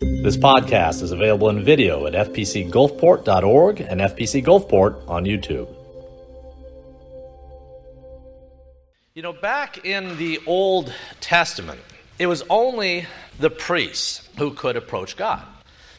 This podcast is available in video at fpcgulfport.org and FPC Gulfport on YouTube. You know, back in the Old Testament, it was only the priests who could approach God.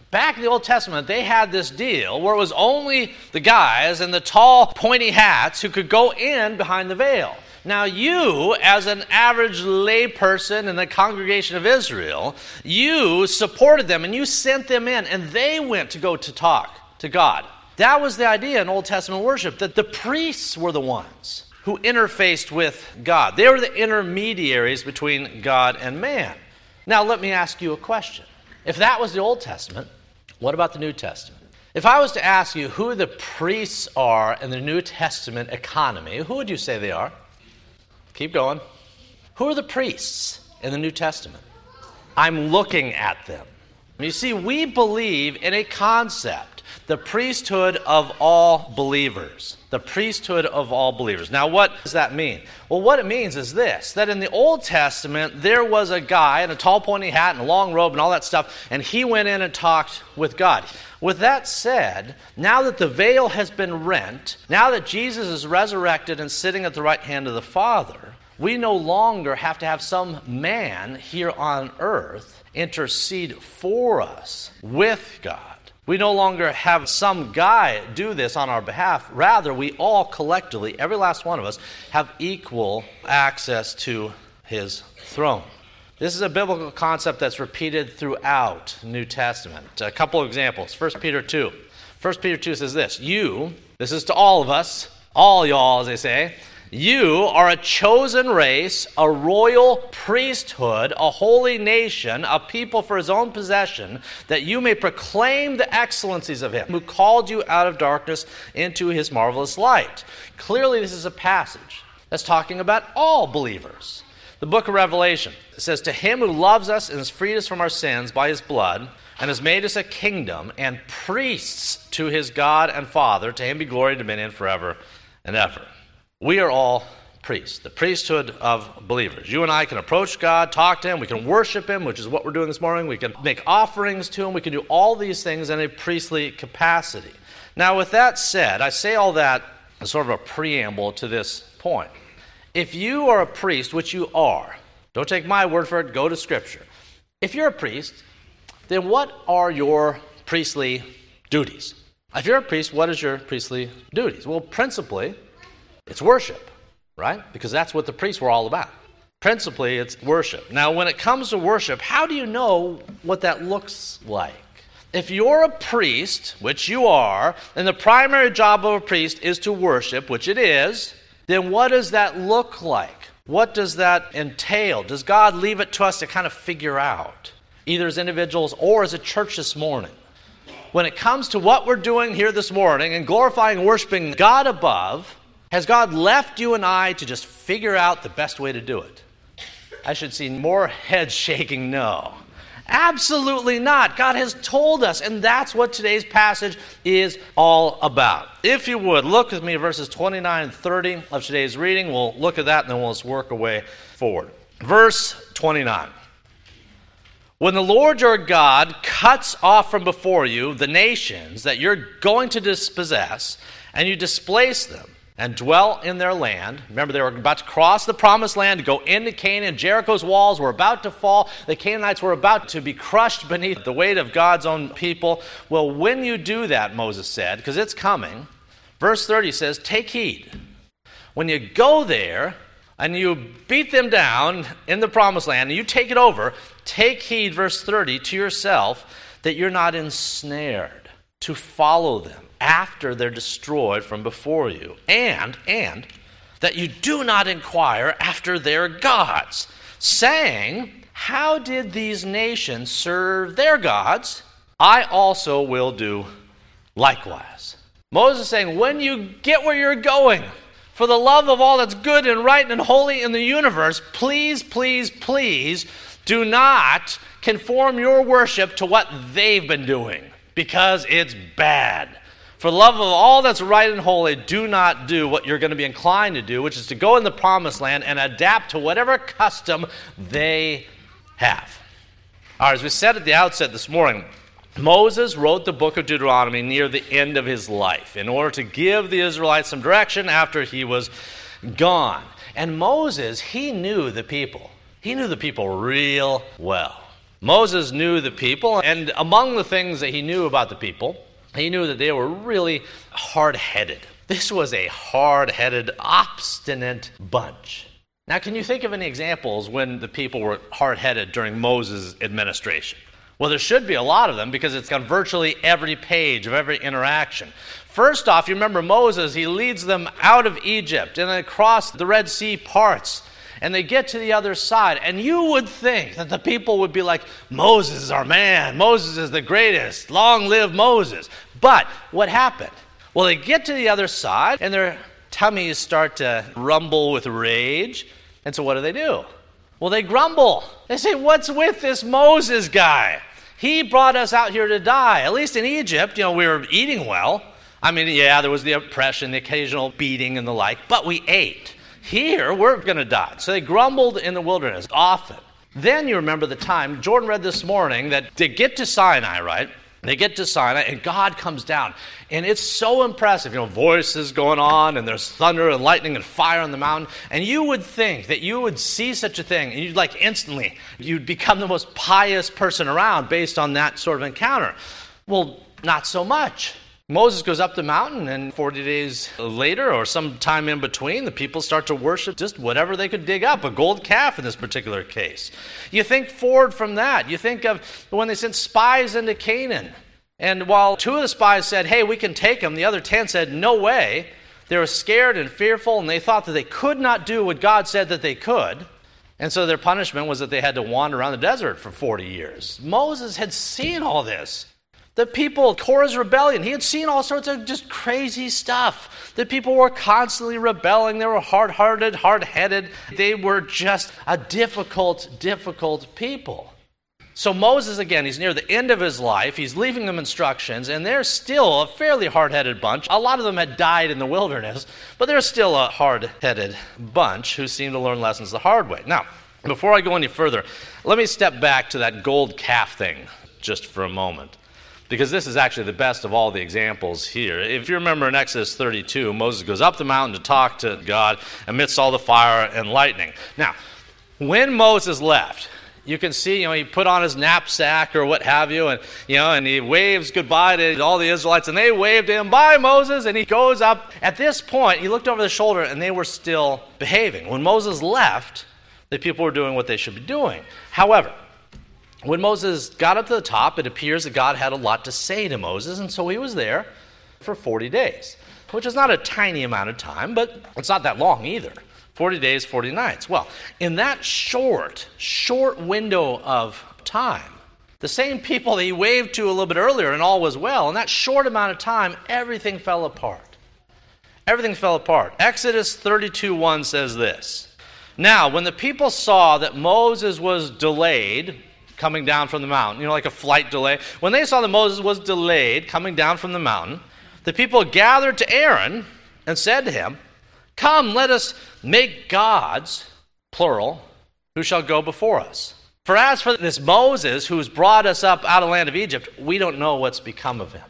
Back in the Old Testament, they had this deal where it was only the guys in the tall, pointy hats who could go in behind the veil. Now, you, as an average layperson in the congregation of Israel, you supported them and you sent them in, and they went to go to talk to God. That was the idea in Old Testament worship that the priests were the ones who interfaced with God. They were the intermediaries between God and man. Now, let me ask you a question. If that was the Old Testament, what about the New Testament? If I was to ask you who the priests are in the New Testament economy, who would you say they are? Keep going. Who are the priests in the New Testament? I'm looking at them. You see, we believe in a concept the priesthood of all believers. The priesthood of all believers. Now, what does that mean? Well, what it means is this that in the Old Testament, there was a guy in a tall, pointy hat and a long robe and all that stuff, and he went in and talked with God. With that said, now that the veil has been rent, now that Jesus is resurrected and sitting at the right hand of the Father, we no longer have to have some man here on earth intercede for us with God. We no longer have some guy do this on our behalf. Rather, we all collectively, every last one of us, have equal access to his throne. This is a biblical concept that's repeated throughout New Testament. A couple of examples. 1 Peter 2. 1 Peter 2 says this You, this is to all of us, all y'all, as they say, you are a chosen race, a royal priesthood, a holy nation, a people for his own possession, that you may proclaim the excellencies of him who called you out of darkness into his marvelous light. Clearly, this is a passage that's talking about all believers. The book of Revelation says, To him who loves us and has freed us from our sins by his blood, and has made us a kingdom and priests to his God and Father, to him be glory and dominion forever and ever. We are all priests, the priesthood of believers. You and I can approach God, talk to Him, we can worship Him, which is what we're doing this morning. We can make offerings to Him, we can do all these things in a priestly capacity. Now, with that said, I say all that as sort of a preamble to this point. If you are a priest, which you are, don't take my word for it, go to Scripture. If you're a priest, then what are your priestly duties? If you're a priest, what is your priestly duties? Well, principally, it's worship, right? Because that's what the priests were all about. Principally, it's worship. Now, when it comes to worship, how do you know what that looks like? If you're a priest, which you are, and the primary job of a priest is to worship, which it is, then what does that look like? What does that entail? Does God leave it to us to kind of figure out, either as individuals or as a church this morning? When it comes to what we're doing here this morning and glorifying worshiping God above, has God left you and I to just figure out the best way to do it? I should see more heads shaking no. Absolutely not. God has told us, and that's what today's passage is all about. If you would, look with me verses 29 and 30 of today's reading. We'll look at that and then we'll just work our way forward. Verse 29. When the Lord your God cuts off from before you the nations that you're going to dispossess, and you displace them, and dwell in their land. Remember, they were about to cross the promised land to go into Canaan. Jericho's walls were about to fall. The Canaanites were about to be crushed beneath the weight of God's own people. Well, when you do that, Moses said, because it's coming, verse 30 says, Take heed. When you go there and you beat them down in the promised land and you take it over, take heed, verse 30, to yourself that you're not ensnared to follow them after they're destroyed from before you. And, and, that you do not inquire after their gods, saying, How did these nations serve their gods? I also will do likewise. Moses is saying, When you get where you're going, for the love of all that's good and right and holy in the universe, please, please, please do not conform your worship to what they've been doing because it's bad. For the love of all that's right and holy, do not do what you're going to be inclined to do, which is to go in the promised land and adapt to whatever custom they have. All right, as we said at the outset this morning, Moses wrote the book of Deuteronomy near the end of his life in order to give the Israelites some direction after he was gone. And Moses, he knew the people. He knew the people real well. Moses knew the people, and among the things that he knew about the people, he knew that they were really hard headed. This was a hard headed, obstinate bunch. Now, can you think of any examples when the people were hard headed during Moses' administration? Well, there should be a lot of them because it's on virtually every page of every interaction. First off, you remember Moses, he leads them out of Egypt and across the Red Sea parts. And they get to the other side. And you would think that the people would be like, Moses is our man. Moses is the greatest. Long live Moses. But what happened? Well, they get to the other side and their tummies start to rumble with rage. And so what do they do? Well, they grumble. They say, What's with this Moses guy? He brought us out here to die. At least in Egypt, you know, we were eating well. I mean, yeah, there was the oppression, the occasional beating, and the like, but we ate. Here, we're going to die. So they grumbled in the wilderness often. Then you remember the time, Jordan read this morning, that to get to Sinai, right? They get to Sinai, and God comes down. And it's so impressive. You know, voices going on, and there's thunder and lightning and fire on the mountain. And you would think that you would see such a thing, and you'd like instantly, you'd become the most pious person around based on that sort of encounter. Well, not so much. Moses goes up the mountain, and 40 days later, or some time in between, the people start to worship just whatever they could dig up, a gold calf in this particular case. You think forward from that. You think of when they sent spies into Canaan. And while two of the spies said, hey, we can take them, the other 10 said, no way. They were scared and fearful, and they thought that they could not do what God said that they could. And so their punishment was that they had to wander around the desert for 40 years. Moses had seen all this. The people, Korah's rebellion, he had seen all sorts of just crazy stuff. The people were constantly rebelling. They were hard hearted, hard headed. They were just a difficult, difficult people. So Moses, again, he's near the end of his life. He's leaving them instructions, and they're still a fairly hard headed bunch. A lot of them had died in the wilderness, but they're still a hard headed bunch who seem to learn lessons the hard way. Now, before I go any further, let me step back to that gold calf thing just for a moment because this is actually the best of all the examples here. If you remember in Exodus 32, Moses goes up the mountain to talk to God amidst all the fire and lightning. Now, when Moses left, you can see, you know, he put on his knapsack or what have you, and you know, and he waves goodbye to all the Israelites, and they waved him, "Bye, Moses!" And he goes up. At this point, he looked over the shoulder, and they were still behaving. When Moses left, the people were doing what they should be doing. However, when Moses got up to the top, it appears that God had a lot to say to Moses, and so he was there for 40 days, which is not a tiny amount of time, but it's not that long either. 40 days, 40 nights. Well, in that short, short window of time, the same people that he waved to a little bit earlier and all was well, in that short amount of time, everything fell apart. Everything fell apart. Exodus 32 1 says this Now, when the people saw that Moses was delayed, coming down from the mountain, you know, like a flight delay. When they saw that Moses was delayed coming down from the mountain, the people gathered to Aaron and said to him, Come, let us make gods, plural, who shall go before us. For as for this Moses who's brought us up out of the land of Egypt, we don't know what's become of him.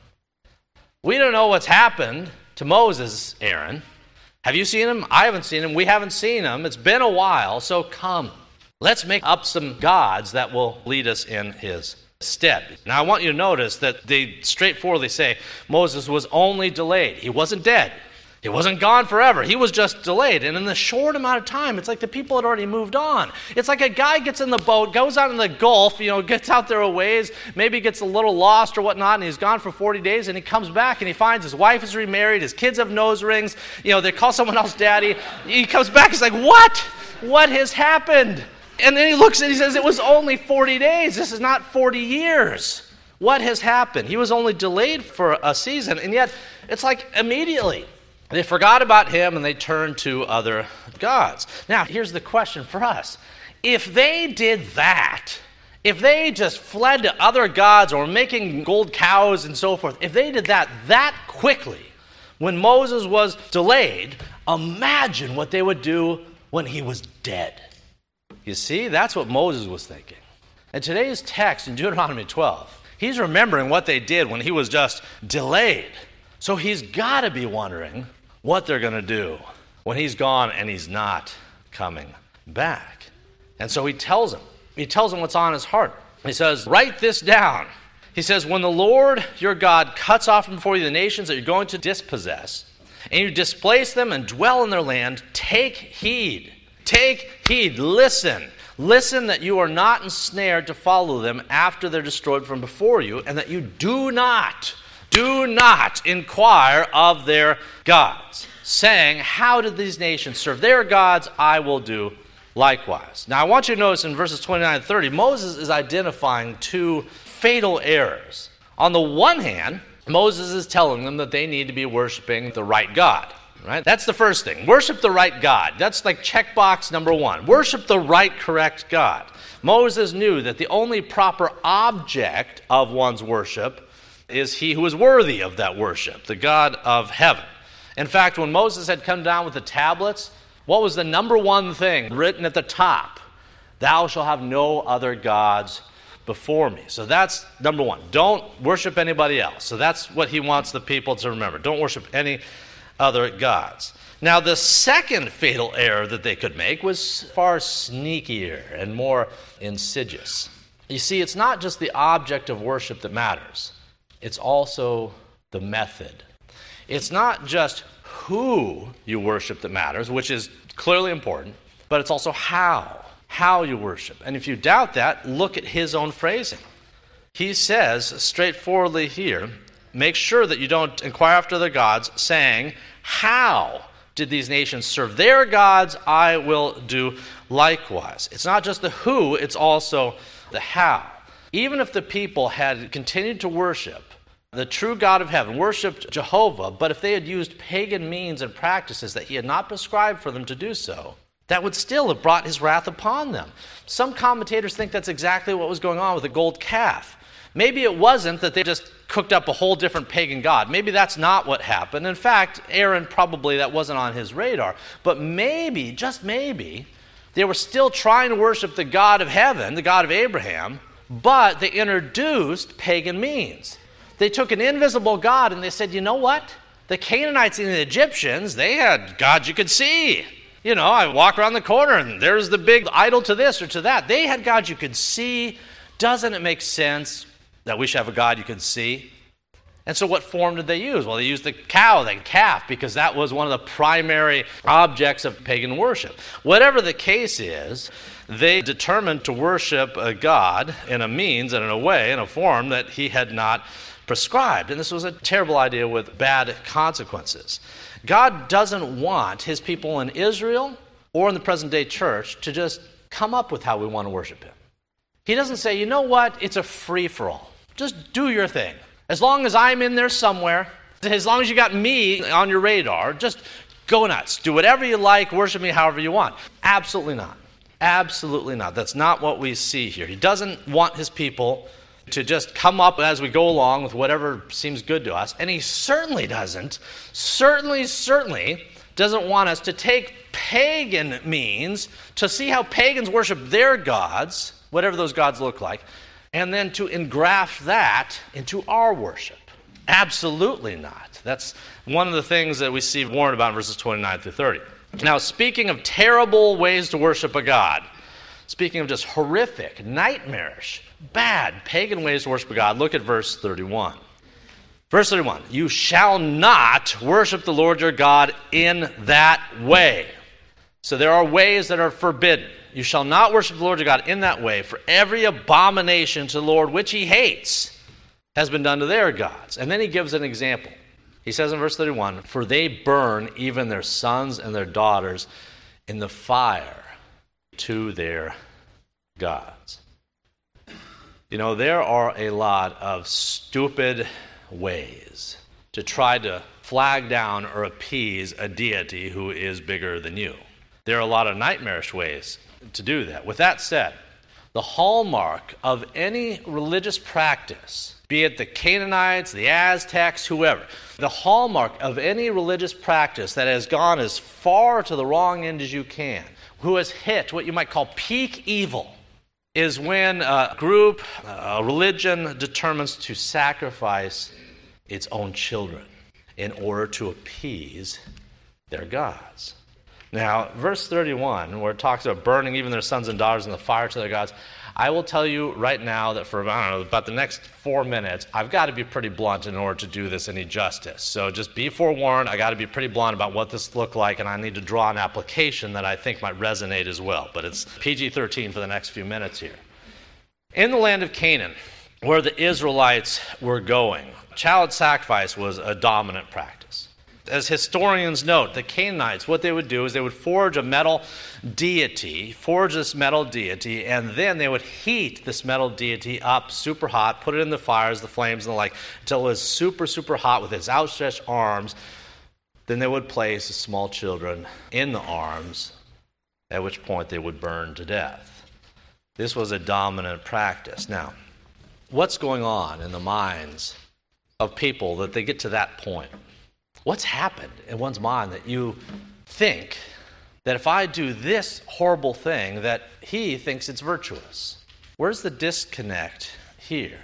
We don't know what's happened to Moses, Aaron. Have you seen him? I haven't seen him. We haven't seen him. It's been a while, so come. Let's make up some gods that will lead us in his stead. Now, I want you to notice that they straightforwardly say Moses was only delayed. He wasn't dead. He wasn't gone forever. He was just delayed. And in the short amount of time, it's like the people had already moved on. It's like a guy gets in the boat, goes out in the Gulf, you know, gets out there a ways, maybe gets a little lost or whatnot, and he's gone for 40 days, and he comes back and he finds his wife is remarried, his kids have nose rings, you know, they call someone else daddy. He comes back, he's like, What? What has happened? And then he looks and he says, It was only 40 days. This is not 40 years. What has happened? He was only delayed for a season, and yet it's like immediately they forgot about him and they turned to other gods. Now, here's the question for us if they did that, if they just fled to other gods or making gold cows and so forth, if they did that that quickly when Moses was delayed, imagine what they would do when he was dead. You see, that's what Moses was thinking. And today's text in Deuteronomy 12, he's remembering what they did when he was just delayed. So he's got to be wondering what they're going to do when he's gone and he's not coming back. And so he tells them, he tells them what's on his heart. He says, Write this down. He says, When the Lord your God cuts off from before you the nations that you're going to dispossess, and you displace them and dwell in their land, take heed. Take heed. Listen. Listen that you are not ensnared to follow them after they're destroyed from before you, and that you do not, do not inquire of their gods, saying, How did these nations serve their gods? I will do likewise. Now, I want you to notice in verses 29 and 30, Moses is identifying two fatal errors. On the one hand, Moses is telling them that they need to be worshiping the right God. Right? That's the first thing. Worship the right God. That's like checkbox number one. Worship the right, correct God. Moses knew that the only proper object of one's worship is he who is worthy of that worship, the God of heaven. In fact, when Moses had come down with the tablets, what was the number one thing written at the top? Thou shalt have no other gods before me. So that's number one. Don't worship anybody else. So that's what he wants the people to remember. Don't worship any other gods. Now, the second fatal error that they could make was far sneakier and more insidious. You see, it's not just the object of worship that matters, it's also the method. It's not just who you worship that matters, which is clearly important, but it's also how how you worship. And if you doubt that, look at his own phrasing. He says straightforwardly here make sure that you don't inquire after their gods, saying, How did these nations serve their gods? I will do likewise. It's not just the who, it's also the how. Even if the people had continued to worship the true God of heaven, worshiped Jehovah, but if they had used pagan means and practices that he had not prescribed for them to do so, that would still have brought his wrath upon them. Some commentators think that's exactly what was going on with the gold calf. Maybe it wasn't that they just cooked up a whole different pagan god. Maybe that's not what happened. In fact, Aaron probably that wasn't on his radar. But maybe, just maybe, they were still trying to worship the God of heaven, the God of Abraham, but they introduced pagan means. They took an invisible God and they said, you know what? The Canaanites and the Egyptians, they had gods you could see. You know, I walk around the corner and there's the big idol to this or to that. They had gods you could see. Doesn't it make sense that we should have a God you can see? And so, what form did they use? Well, they used the cow, the calf, because that was one of the primary objects of pagan worship. Whatever the case is, they determined to worship a God in a means and in a way, in a form that he had not prescribed. And this was a terrible idea with bad consequences. God doesn't want his people in Israel or in the present day church to just come up with how we want to worship him. He doesn't say, you know what, it's a free for all. Just do your thing. As long as I'm in there somewhere, as long as you got me on your radar, just go nuts. Do whatever you like, worship me however you want. Absolutely not. Absolutely not. That's not what we see here. He doesn't want his people to just come up as we go along with whatever seems good to us. And he certainly doesn't, certainly, certainly doesn't want us to take pagan means to see how pagans worship their gods, whatever those gods look like, and then to engraft that into our worship. Absolutely not. That's one of the things that we see warned about in verses 29 through 30. Now, speaking of terrible ways to worship a God, speaking of just horrific, nightmarish, bad pagan ways to worship a God, look at verse 31. Verse 31 You shall not worship the Lord your God in that way. So there are ways that are forbidden. You shall not worship the Lord your God in that way, for every abomination to the Lord which he hates has been done to their gods. And then he gives an example. He says in verse 31 For they burn even their sons and their daughters in the fire to their gods. You know, there are a lot of stupid ways to try to flag down or appease a deity who is bigger than you. There are a lot of nightmarish ways to do that. With that said, the hallmark of any religious practice, be it the Canaanites, the Aztecs, whoever, the hallmark of any religious practice that has gone as far to the wrong end as you can, who has hit what you might call peak evil, is when a group, a religion determines to sacrifice its own children in order to appease their gods. Now, verse 31, where it talks about burning even their sons and daughters in the fire to their gods, I will tell you right now that for I don't know, about the next four minutes, I've got to be pretty blunt in order to do this any justice. So just be forewarned, I got to be pretty blunt about what this looked like, and I need to draw an application that I think might resonate as well. But it's PG 13 for the next few minutes here. In the land of Canaan, where the Israelites were going, child sacrifice was a dominant practice. As historians note, the Canaanites, what they would do is they would forge a metal deity, forge this metal deity, and then they would heat this metal deity up super hot, put it in the fires, the flames, and the like, until it was super, super hot with its outstretched arms. Then they would place the small children in the arms, at which point they would burn to death. This was a dominant practice. Now, what's going on in the minds of people that they get to that point? What's happened in one's mind that you think that if I do this horrible thing, that he thinks it's virtuous? Where's the disconnect here?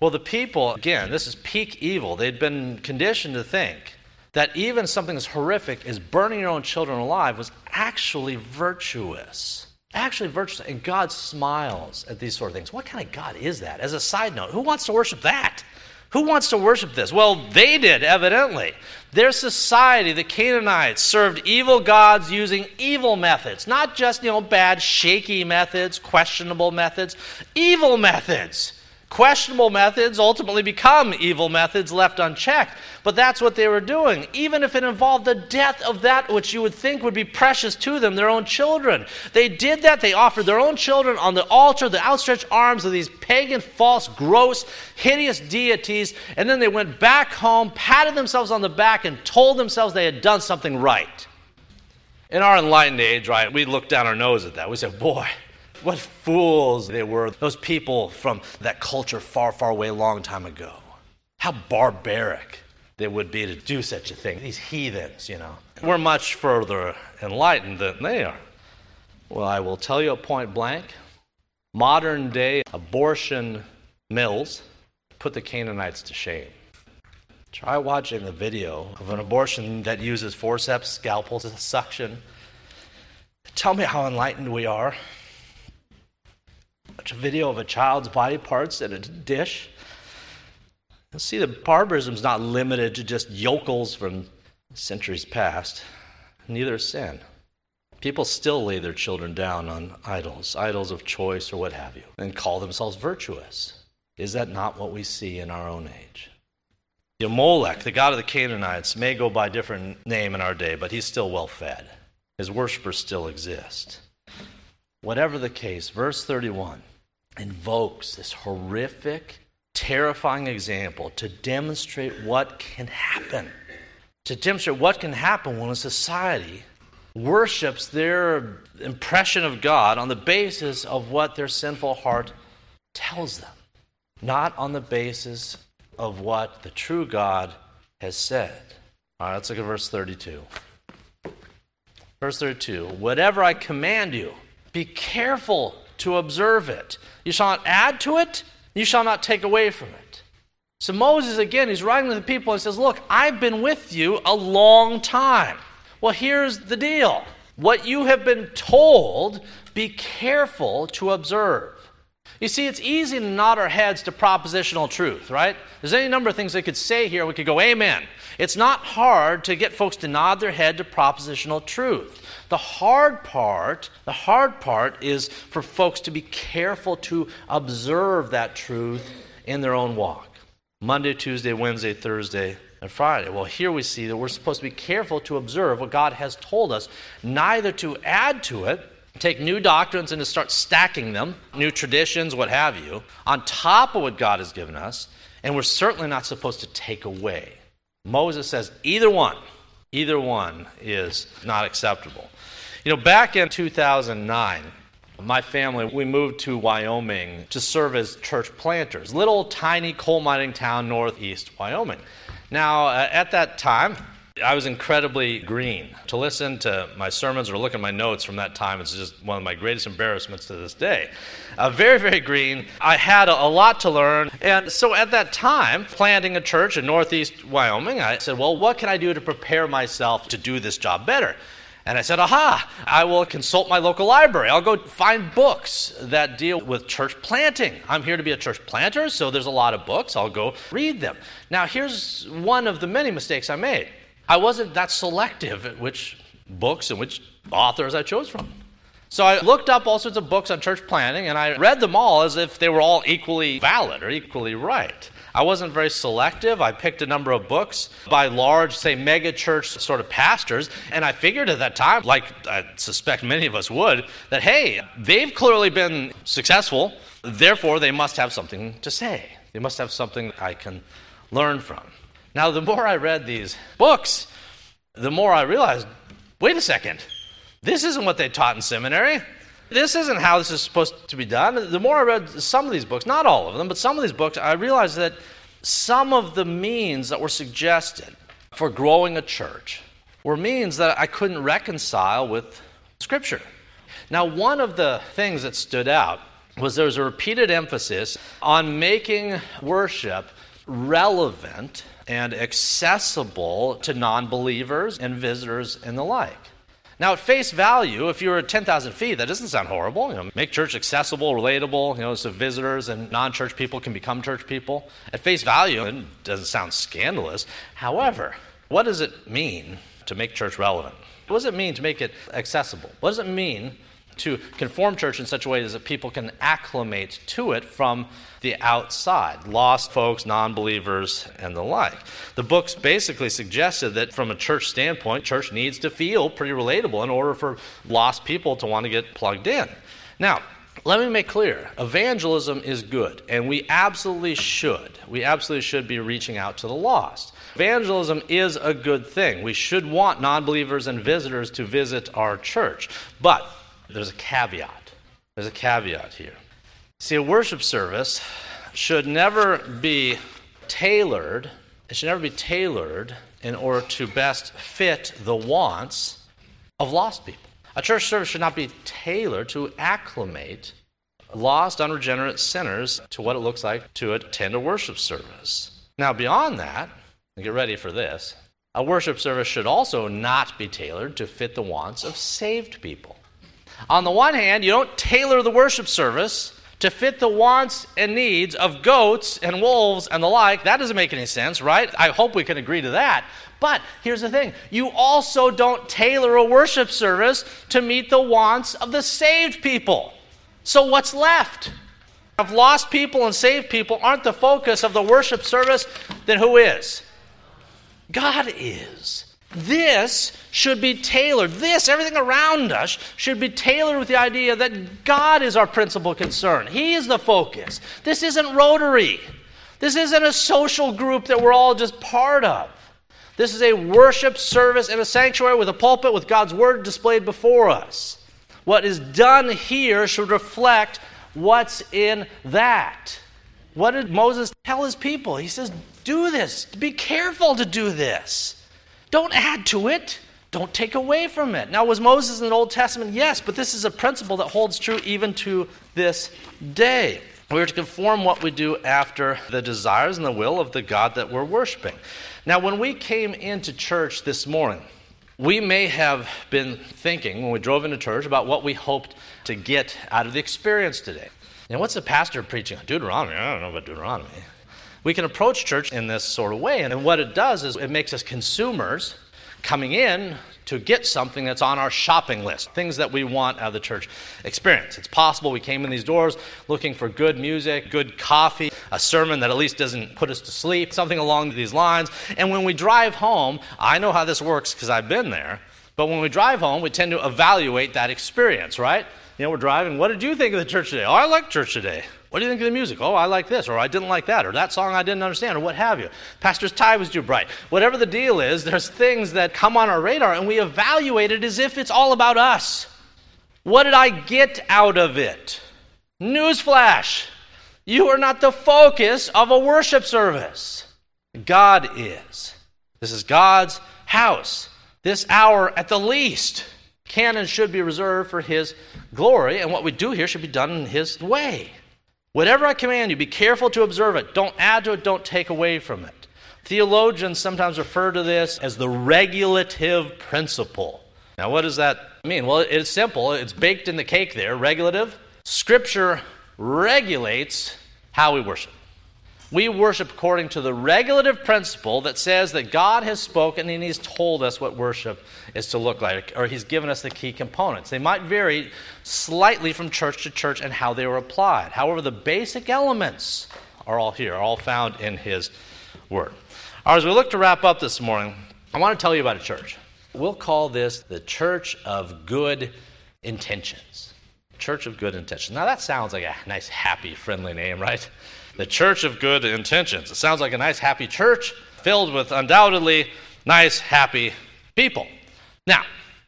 Well, the people, again, this is peak evil. They'd been conditioned to think that even something as horrific as burning your own children alive was actually virtuous actually virtuous. And God smiles at these sort of things. What kind of God is that? As a side note, who wants to worship that? Who wants to worship this? Well, they did, evidently. Their society, the Canaanites, served evil gods using evil methods, not just, you know, bad, shaky methods, questionable methods, evil methods. Questionable methods ultimately become evil methods left unchecked. But that's what they were doing, even if it involved the death of that which you would think would be precious to them, their own children. They did that. They offered their own children on the altar, the outstretched arms of these pagan, false, gross, hideous deities. And then they went back home, patted themselves on the back, and told themselves they had done something right. In our enlightened age, right, we look down our nose at that. We say, boy, what fools they were, those people from that culture far, far away, long time ago. How barbaric they would be to do such a thing. These heathens, you know. We're much further enlightened than they are. Well, I will tell you point blank modern day abortion mills put the Canaanites to shame. Try watching a video of an abortion that uses forceps, scalpels, suction. Tell me how enlightened we are a video of a child's body parts in a dish. See that barbarism is not limited to just yokels from centuries past. Neither is sin. People still lay their children down on idols, idols of choice or what have you, and call themselves virtuous. Is that not what we see in our own age? You Molech, the god of the Canaanites, may go by a different name in our day, but he's still well fed. His worshippers still exist. Whatever the case, verse 31 invokes this horrific, terrifying example to demonstrate what can happen. To demonstrate what can happen when a society worships their impression of God on the basis of what their sinful heart tells them, not on the basis of what the true God has said. All right, let's look at verse 32. Verse 32 Whatever I command you, be careful to observe it. You shall not add to it, you shall not take away from it. So Moses, again, he's writing to the people and says, Look, I've been with you a long time. Well, here's the deal what you have been told, be careful to observe. You see, it's easy to nod our heads to propositional truth, right? There's any number of things I could say here. We could go, Amen. It's not hard to get folks to nod their head to propositional truth. The hard part, the hard part is for folks to be careful to observe that truth in their own walk. Monday, Tuesday, Wednesday, Thursday, and Friday. Well, here we see that we're supposed to be careful to observe what God has told us, neither to add to it, take new doctrines and to start stacking them, new traditions, what have you, on top of what God has given us, and we're certainly not supposed to take away. Moses says either one, either one is not acceptable. You know, back in 2009, my family, we moved to Wyoming to serve as church planters, little tiny coal mining town northeast Wyoming. Now, uh, at that time, I was incredibly green. To listen to my sermons or look at my notes from that time is just one of my greatest embarrassments to this day. Uh, very, very green. I had a, a, lot to learn. And so at that time, planting a church in northeast Wyoming, I said, well, what can I do to prepare myself to do this job better? And I said, aha, I will consult my local library. I'll go find books that deal with church planting. I'm here to be a church planter, so there's a lot of books. I'll go read them. Now, here's one of the many mistakes I made I wasn't that selective at which books and which authors I chose from. So I looked up all sorts of books on church planting and I read them all as if they were all equally valid or equally right. I wasn't very selective. I picked a number of books by large, say, mega church sort of pastors, and I figured at that time, like I suspect many of us would, that hey, they've clearly been successful, therefore they must have something to say. They must have something I can learn from. Now, the more I read these books, the more I realized wait a second, this isn't what they taught in seminary. This isn't how this is supposed to be done. The more I read some of these books, not all of them, but some of these books, I realized that some of the means that were suggested for growing a church were means that I couldn't reconcile with Scripture. Now, one of the things that stood out was there was a repeated emphasis on making worship relevant and accessible to non believers and visitors and the like. Now, at face value, if you're at 10,000 feet, that doesn't sound horrible. You know, make church accessible, relatable, you know, so visitors and non church people can become church people. At face value, it doesn't sound scandalous. However, what does it mean to make church relevant? What does it mean to make it accessible? What does it mean to conform church in such a way that people can acclimate to it from the outside lost folks, non believers, and the like. The books basically suggested that from a church standpoint, church needs to feel pretty relatable in order for lost people to want to get plugged in. Now, let me make clear evangelism is good, and we absolutely should. We absolutely should be reaching out to the lost. Evangelism is a good thing. We should want non believers and visitors to visit our church. But there's a caveat. There's a caveat here. See, a worship service should never be tailored, it should never be tailored in order to best fit the wants of lost people. A church service should not be tailored to acclimate lost, unregenerate sinners to what it looks like to attend a worship service. Now, beyond that, get ready for this, a worship service should also not be tailored to fit the wants of saved people. On the one hand, you don't tailor the worship service to fit the wants and needs of goats and wolves and the like. That doesn't make any sense, right? I hope we can agree to that. But here's the thing you also don't tailor a worship service to meet the wants of the saved people. So what's left? If lost people and saved people aren't the focus of the worship service, then who is? God is. This should be tailored. This, everything around us, should be tailored with the idea that God is our principal concern. He is the focus. This isn't Rotary. This isn't a social group that we're all just part of. This is a worship service in a sanctuary with a pulpit with God's word displayed before us. What is done here should reflect what's in that. What did Moses tell his people? He says, Do this. Be careful to do this. Don't add to it. Don't take away from it. Now, was Moses in the Old Testament? Yes, but this is a principle that holds true even to this day. We are to conform what we do after the desires and the will of the God that we're worshiping. Now, when we came into church this morning, we may have been thinking when we drove into church about what we hoped to get out of the experience today. Now, what's the pastor preaching on? Deuteronomy. I don't know about Deuteronomy. We can approach church in this sort of way. And what it does is it makes us consumers coming in to get something that's on our shopping list, things that we want out of the church experience. It's possible we came in these doors looking for good music, good coffee, a sermon that at least doesn't put us to sleep, something along these lines. And when we drive home, I know how this works because I've been there, but when we drive home, we tend to evaluate that experience, right? You know, we're driving. What did you think of the church today? Oh, I like church today. What do you think of the music? Oh, I like this, or I didn't like that, or that song I didn't understand, or what have you. Pastor's tie was too bright. Whatever the deal is, there's things that come on our radar, and we evaluate it as if it's all about us. What did I get out of it? Newsflash you are not the focus of a worship service. God is. This is God's house. This hour, at the least, can and should be reserved for His glory, and what we do here should be done in His way. Whatever I command you, be careful to observe it. Don't add to it, don't take away from it. Theologians sometimes refer to this as the regulative principle. Now, what does that mean? Well, it's simple. It's baked in the cake there. Regulative. Scripture regulates how we worship. We worship according to the regulative principle that says that God has spoken and He's told us what worship is to look like, or He's given us the key components. They might vary slightly from church to church and how they were applied. However, the basic elements are all here, are all found in His Word. All right, as we look to wrap up this morning, I want to tell you about a church. We'll call this the Church of Good Intentions. Church of Good Intentions. Now, that sounds like a nice, happy, friendly name, right? The Church of Good Intentions. It sounds like a nice, happy church filled with undoubtedly nice, happy people. Now,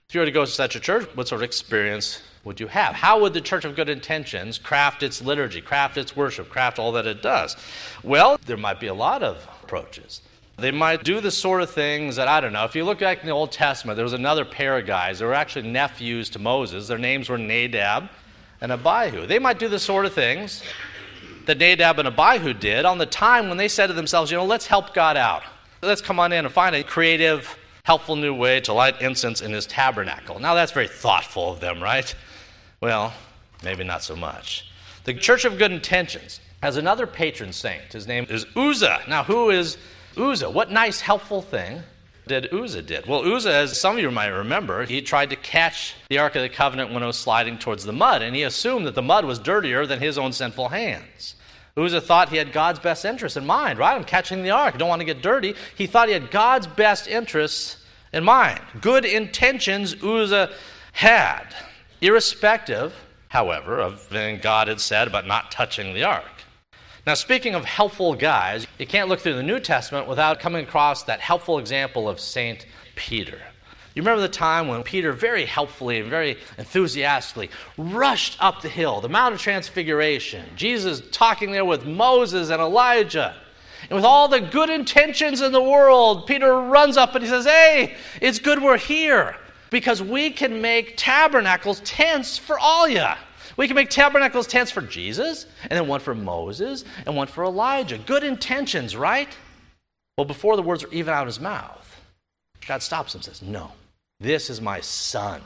if you were to go to such a church, what sort of experience would you have? How would the Church of Good Intentions craft its liturgy, craft its worship, craft all that it does? Well, there might be a lot of approaches. They might do the sort of things that, I don't know, if you look back in the Old Testament, there was another pair of guys. They were actually nephews to Moses. Their names were Nadab and Abihu. They might do the sort of things that Nadab and Abihu did on the time when they said to themselves, you know, let's help God out. Let's come on in and find a creative, helpful new way to light incense in his tabernacle. Now, that's very thoughtful of them, right? Well, maybe not so much. The Church of Good Intentions has another patron saint. His name is Uzzah. Now, who is Uzzah? What nice, helpful thing did Uzzah did? Well, Uzzah, as some of you might remember, he tried to catch the Ark of the Covenant when it was sliding towards the mud, and he assumed that the mud was dirtier than his own sinful hands. Uzzah thought he had God's best interests in mind, right? I'm catching the ark. I don't want to get dirty. He thought he had God's best interests in mind. Good intentions Uzzah had, irrespective, however, of anything God had said about not touching the ark. Now, speaking of helpful guys, you can't look through the New Testament without coming across that helpful example of St. Peter. You remember the time when Peter very helpfully and very enthusiastically rushed up the hill, the Mount of Transfiguration, Jesus talking there with Moses and Elijah. And with all the good intentions in the world, Peter runs up and he says, Hey, it's good we're here because we can make tabernacles tents for all you. We can make tabernacles tents for Jesus, and then one for Moses, and one for Elijah. Good intentions, right? Well, before the words are even out of his mouth, God stops him and says, No, this is my son.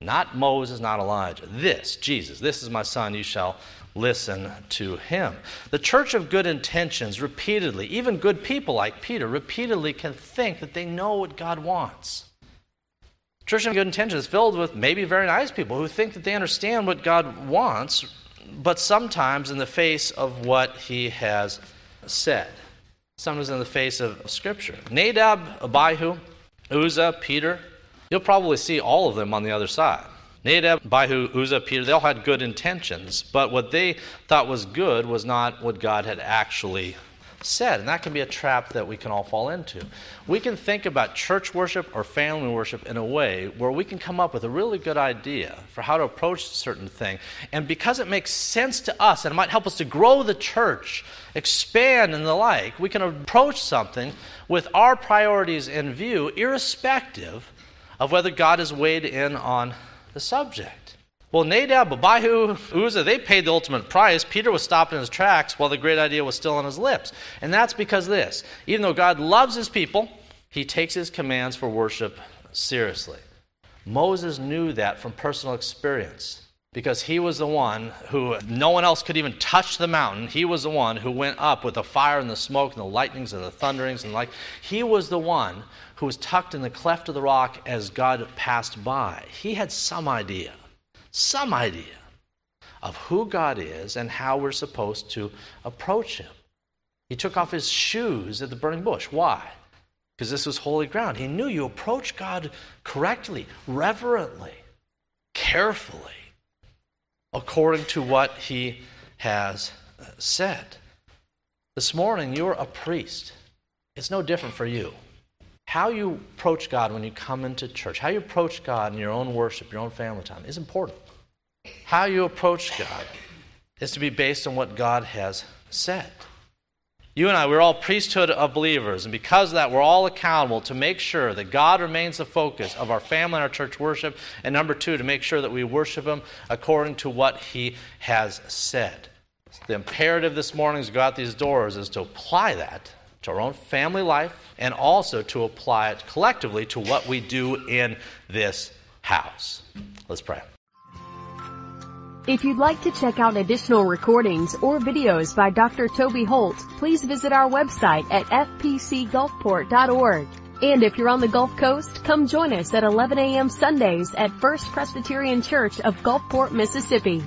Not Moses, not Elijah. This, Jesus, this is my son. You shall listen to him. The church of good intentions repeatedly, even good people like Peter, repeatedly can think that they know what God wants. Church of good intentions filled with maybe very nice people who think that they understand what God wants, but sometimes in the face of what he has said. Sometimes in the face of Scripture. Nadab, Abihu, Uzzah, Peter, you'll probably see all of them on the other side. Nadab, Abihu, Uzzah, Peter, they all had good intentions, but what they thought was good was not what God had actually said. And that can be a trap that we can all fall into. We can think about church worship or family worship in a way where we can come up with a really good idea for how to approach a certain thing. And because it makes sense to us and it might help us to grow the church, expand, and the like, we can approach something with our priorities in view, irrespective of whether God has weighed in on the subject. Well, Nadab, Abihu, Uzzah, they paid the ultimate price. Peter was stopped in his tracks while the great idea was still on his lips. And that's because this even though God loves his people, he takes his commands for worship seriously. Moses knew that from personal experience because he was the one who no one else could even touch the mountain. He was the one who went up with the fire and the smoke and the lightnings and the thunderings and like. He was the one who was tucked in the cleft of the rock as God passed by. He had some idea some idea of who God is and how we're supposed to approach Him. He took off his shoes at the burning bush. Why? Because this was holy ground. He knew you approach God correctly, reverently, carefully, according to what He has uh, said. This morning, you're a priest. It's no different for you. How you approach God when you come into church, how you approach God in your own worship, your own family time, is important. How you approach God is to be based on what God has said. You and I, we're all priesthood of believers, and because of that, we're all accountable to make sure that God remains the focus of our family and our church worship, and number two, to make sure that we worship Him according to what He has said. The imperative this morning as we go out these doors is to apply that to our own family life and also to apply it collectively to what we do in this house. Let's pray. If you'd like to check out additional recordings or videos by Dr. Toby Holt, please visit our website at fpcgulfport.org. And if you're on the Gulf Coast, come join us at 11 a.m. Sundays at First Presbyterian Church of Gulfport, Mississippi.